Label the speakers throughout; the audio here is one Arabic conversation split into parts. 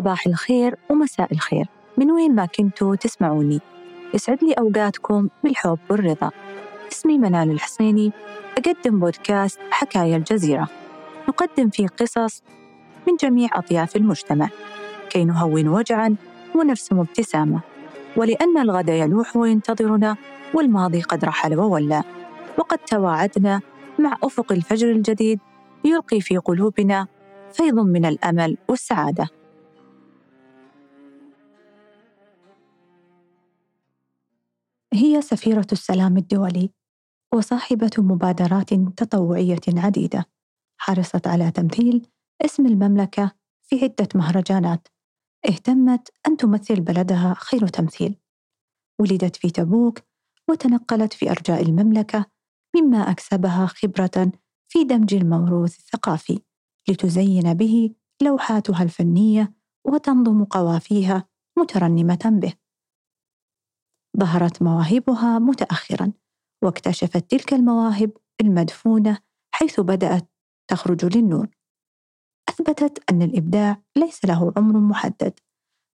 Speaker 1: صباح الخير ومساء الخير. من وين ما كنتوا تسمعوني. يسعد لي أوقاتكم بالحب والرضا. اسمي منال الحصيني. أقدم بودكاست حكاية الجزيرة. نقدم فيه قصص من جميع أطياف المجتمع. كي نهون وجعا ونرسم ابتسامة. ولأن الغد يلوح وينتظرنا والماضي قد رحل وولى. وقد تواعدنا مع أفق الفجر الجديد يلقي في قلوبنا فيض من الأمل والسعادة. هي سفيرة السلام الدولي وصاحبة مبادرات تطوعية عديدة حرصت على تمثيل اسم المملكة في عدة مهرجانات اهتمت أن تمثل بلدها خير تمثيل. ولدت في تبوك وتنقلت في أرجاء المملكة مما أكسبها خبرة في دمج الموروث الثقافي لتزين به لوحاتها الفنية وتنظم قوافيها مترنمة به. ظهرت مواهبها متأخرا واكتشفت تلك المواهب المدفونة حيث بدأت تخرج للنور. أثبتت أن الإبداع ليس له عمر محدد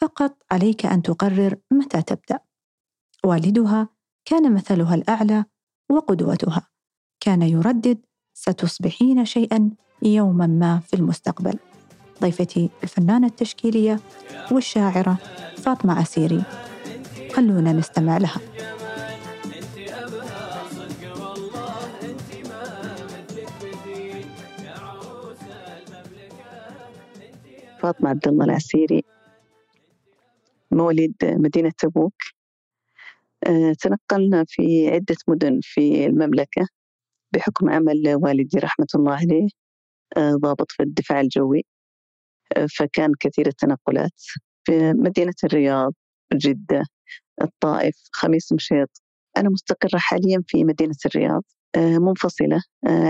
Speaker 1: فقط عليك أن تقرر متى تبدأ. والدها كان مثلها الأعلى وقدوتها كان يردد ستصبحين شيئا يوما ما في المستقبل ضيفتي الفنانة التشكيلية والشاعرة فاطمة عسيري. خلونا نستمع لها.
Speaker 2: فاطمة عبد الله العسيري مواليد مدينة تبوك. آه، تنقلنا في عدة مدن في المملكة بحكم عمل والدي رحمة الله عليه آه، ضابط في الدفاع الجوي. آه، فكان كثير التنقلات في مدينة الرياض جدة الطائف خميس مشيط. أنا مستقرة حاليا في مدينة الرياض منفصلة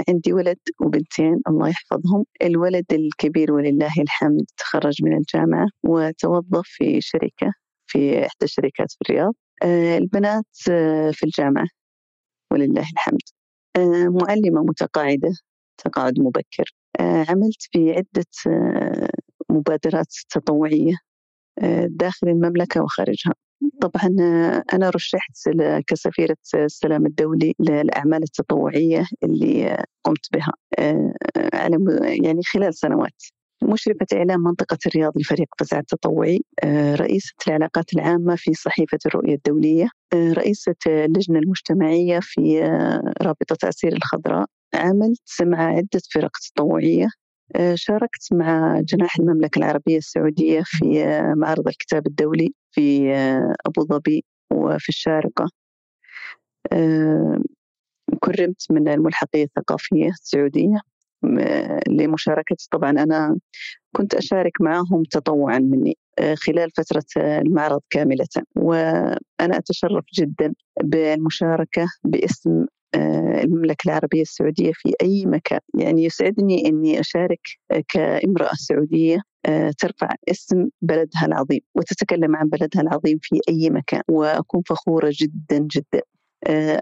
Speaker 2: عندي ولد وبنتين الله يحفظهم. الولد الكبير ولله الحمد تخرج من الجامعة وتوظف في شركة في إحدى الشركات في الرياض. آه، البنات آه، في الجامعة ولله الحمد. آه، معلمة متقاعدة تقاعد مبكر. عملت في عدة مبادرات تطوعية داخل المملكة وخارجها. طبعا أنا رشحت كسفيرة السلام الدولي للأعمال التطوعية اللي قمت بها على يعني خلال سنوات. مشرفة إعلام منطقة الرياض لفريق فزع التطوعي آه، رئيسة العلاقات العامة في صحيفة الرؤية الدولية آه، رئيسة اللجنة المجتمعية في آه، رابطة عسير الخضراء عملت مع عدة فرق تطوعية شاركت مع جناح المملكة العربية السعودية في معرض الكتاب الدولي. في أبو ظبي وفي الشارقة. كرمت من الملحقية الثقافية السعودية لمشاركتي. طبعا أنا كنت أشارك معهم تطوعا مني آه، خلال فترة المعرض كاملة. وأنا أتشرف جدا بالمشاركة باسم آه، المملكة العربية السعودية في أي مكان. يعني يسعدني أني أشارك كامرأة سعودية آه، ترفع اسم بلدها العظيم وتتكلم عن بلدها العظيم في أي مكان. وأكون فخورة جدا جدا.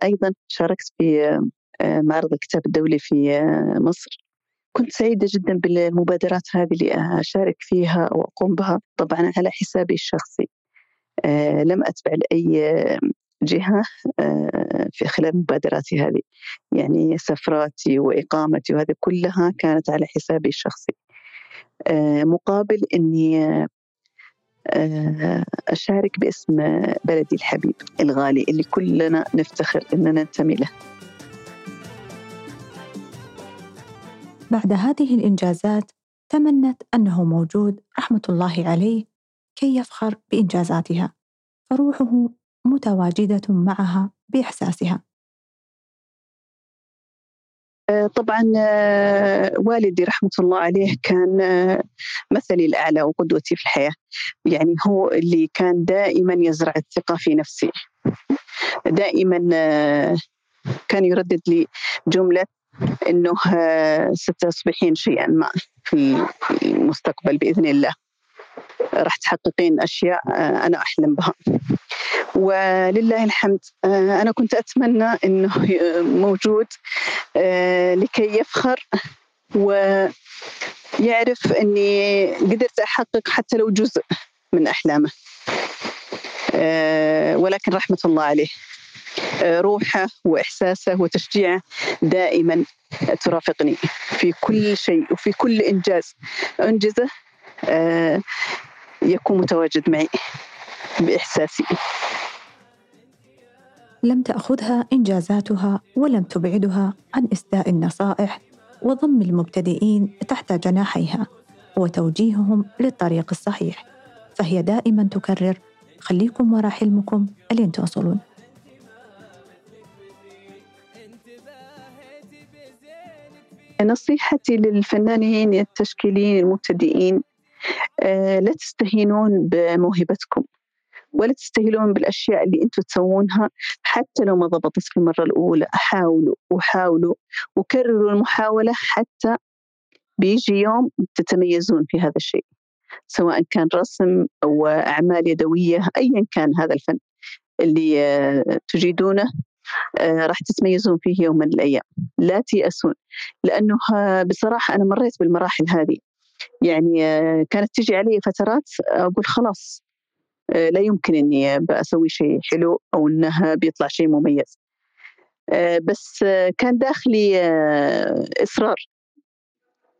Speaker 2: أيضا شاركت في معرض الكتاب الدولي في مصر. كنت سعيدة جدا بالمبادرات هذه اللي أشارك فيها وأقوم بها. طبعا على حسابي الشخصي. آه لم أتبع لأي جهة آه في خلال مبادراتي هذه. يعني سفراتي وإقامتي وهذه كلها كانت على حسابي الشخصي. آه مقابل أني آه، أشارك باسم بلدي الحبيب الغالي اللي كلنا نفتخر أننا ننتمي له.
Speaker 1: بعد هذه الإنجازات تمنت أنه موجود رحمة الله عليه كي يفخر بإنجازاتها. فروحه متواجدة معها بإحساسها.
Speaker 2: آه، طبعا آه، والدي رحمة الله عليه كان آه، مثلي الأعلى وقدوتي في الحياة. يعني هو اللي كان دائما يزرع الثقة في نفسي. دائما كان يردد لي جملة آه، ستصبحين شيئا ما في المستقبل بإذن الله. راح تحققين أشياء آه، أنا أحلم بها. ولله الحمد آه، أنا كنت أتمنى إنه موجود لكي يفخر و يعرف أني قدرت أحقق حتى لو جزء من أحلامه. آه، ولكن رحمة الله عليه آه، روحه وإحساسه وتشجيعه دائما ترافقني في كل شيء وفي كل إنجاز أنجزه. آه، يكون متواجد معي بإحساسي.
Speaker 1: لم تأخذها إنجازاتها ولم تبعدها عن إسداء النصائح وضم المبتدئين تحت جناحيها وتوجيههم للطريق الصحيح. فهي دائما تكرر خليكم وراء حلمكم ألين توصلون؟
Speaker 2: نصيحتي للفنانين التشكيليين المبتدئين آه، لا تستهينون بموهبتكم ولا تستهلون بالأشياء اللي أنتم تسوونها. حتى لو ما ضبطت في المرة الأولى حاولوا وحاولوا وكرروا المحاولة حتى بيجي يوم تتميزون في هذا الشيء سواء كان رسم أو أعمال يدوية ايا كان هذا الفن اللي آه، تجيدونه آه، راح تتميزون فيه يوم من الأيام. لا تيأسون لأنه بصراحة أنا مريت بالمراحل هذه. يعني آه، كانت تجي علي فترات أقول خلاص آه، لا يمكن إني بسوي شيء حلو أو انها بيطلع شيء مميز. آه، بس كان داخلي إصرار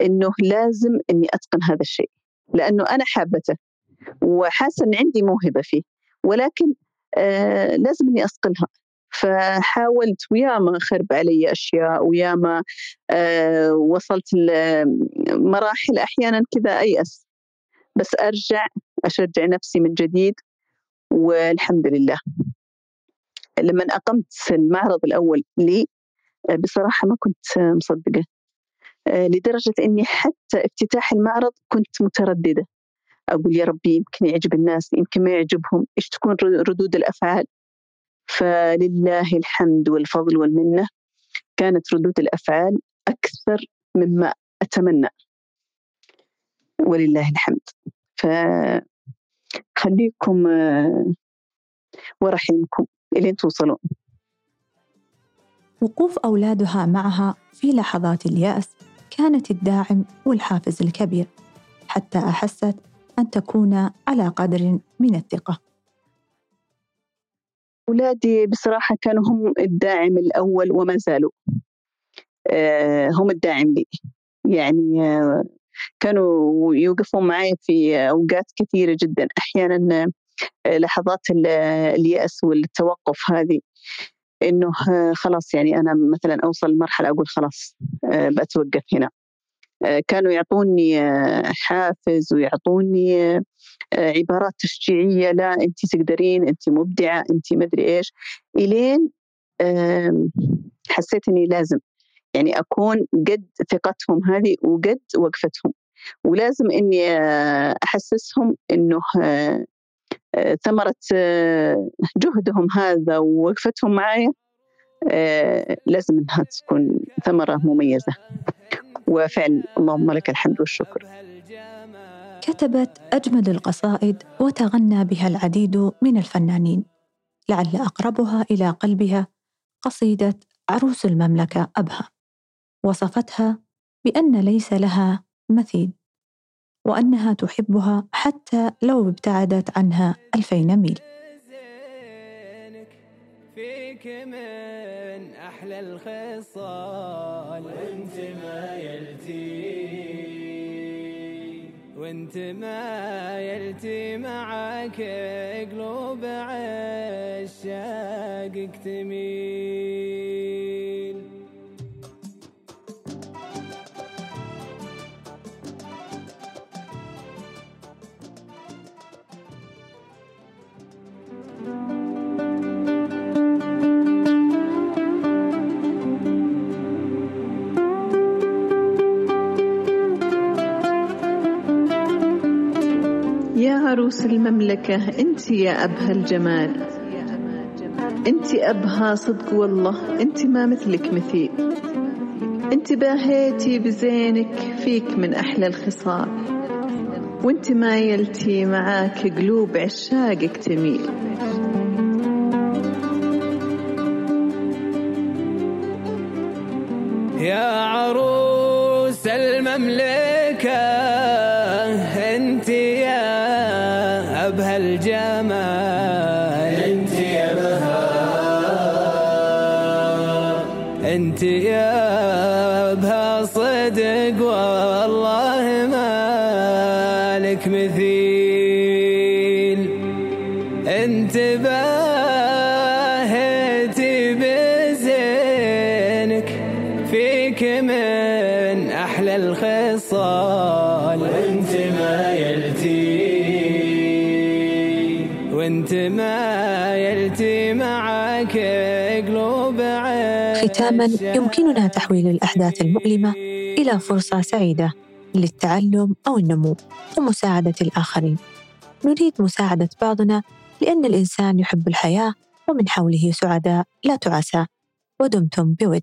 Speaker 2: إنه لازم إني أتقن هذا الشيء لأنه أنا حابته وحاسة إن عندي موهبة فيه ولكن لازم إني اصقلها فحاولت وياما خرب علي أشياء وياما وصلت لمراحل أحيانا كذا أيأس. بس أرجع أشجع نفسي من جديد والحمد لله. لما أقمت المعرض الأول لي بصراحة ما كنت مصدقة لدرجة إني حتى افتتاح المعرض كنت مترددة. أقول يا ربي يمكن يعجب الناس يمكن ما يعجبهم إيش تكون ردود الأفعال؟ فلله الحمد والفضل والمنة. كانت ردود الأفعال أكثر مما أتمنى. ولله الحمد. فخليكم آه، ورا حلمكم إلين توصلون.
Speaker 1: وقوف أولادها معها في لحظات اليأس كانت الداعم والحافز الكبير حتى أحست أن تكون على قدر من الثقة.
Speaker 2: أولادي بصراحة كانوا هم الداعم الأول وما زالوا. آه، هم الداعم لي. يعني آه، كانوا يوقفون معي في أوقات كثيرة جدا. أحيانا آه، لحظات اليأس والتوقف هذه إنه خلاص يعني أنا مثلا أوصل لمرحلة أقول خلاص بتوقف هنا. كانوا يعطوني حافز ويعطوني عبارات تشجيعية لا أنت تقدرين أنت مبدعة أنت مدري إيش. إلين حسيت إني لازم يعني أكون قد ثقتهم هذه وقد وقفتهم. ولازم آه، إنه آه، آه، ثمرة جهدهم هذا ووقفتهم معايا لازم إنها تكون ثمرة مميزة. وفعلا اللهم لك الحمد والشكر.
Speaker 1: كتبت أجمل القصائد وتغنى بها العديد من الفنانين لعل أقربها إلى قلبها قصيدة عروس المملكة أبها وصفتها بأن ليس لها مثيل وأنها تحبها حتى لو ابتعدت عنها ألفين ميل. فيك من أحلى الخصال. وانت ما يلتي معاك قلوب عشاقك تميل
Speaker 2: عروس المملكة أنت يا أبهى الجمال. أنت أبهى صدق والله أنت ما مثلك مثيل. أنت باهيتي بزينك فيك من أحلى الخصال. وأنت ما يلتي معاك قلوب عشاقك تميل.
Speaker 1: يا عروس المملكة
Speaker 3: انت باهتي بزينك فيك من أحلى الخصال.
Speaker 4: وانت ما يلتي.
Speaker 3: وانت ما يلتي معك قلوب عين
Speaker 1: ختاما يمكننا تحويل الأحداث المؤلمة إلى فرصة سعيدة للتعلم أو النمو ومساعدة الآخرين. نريد مساعدة بعضنا لأن الإنسان يحب الحياة ومن حوله سعداء لا تعسى. ودمتم بود.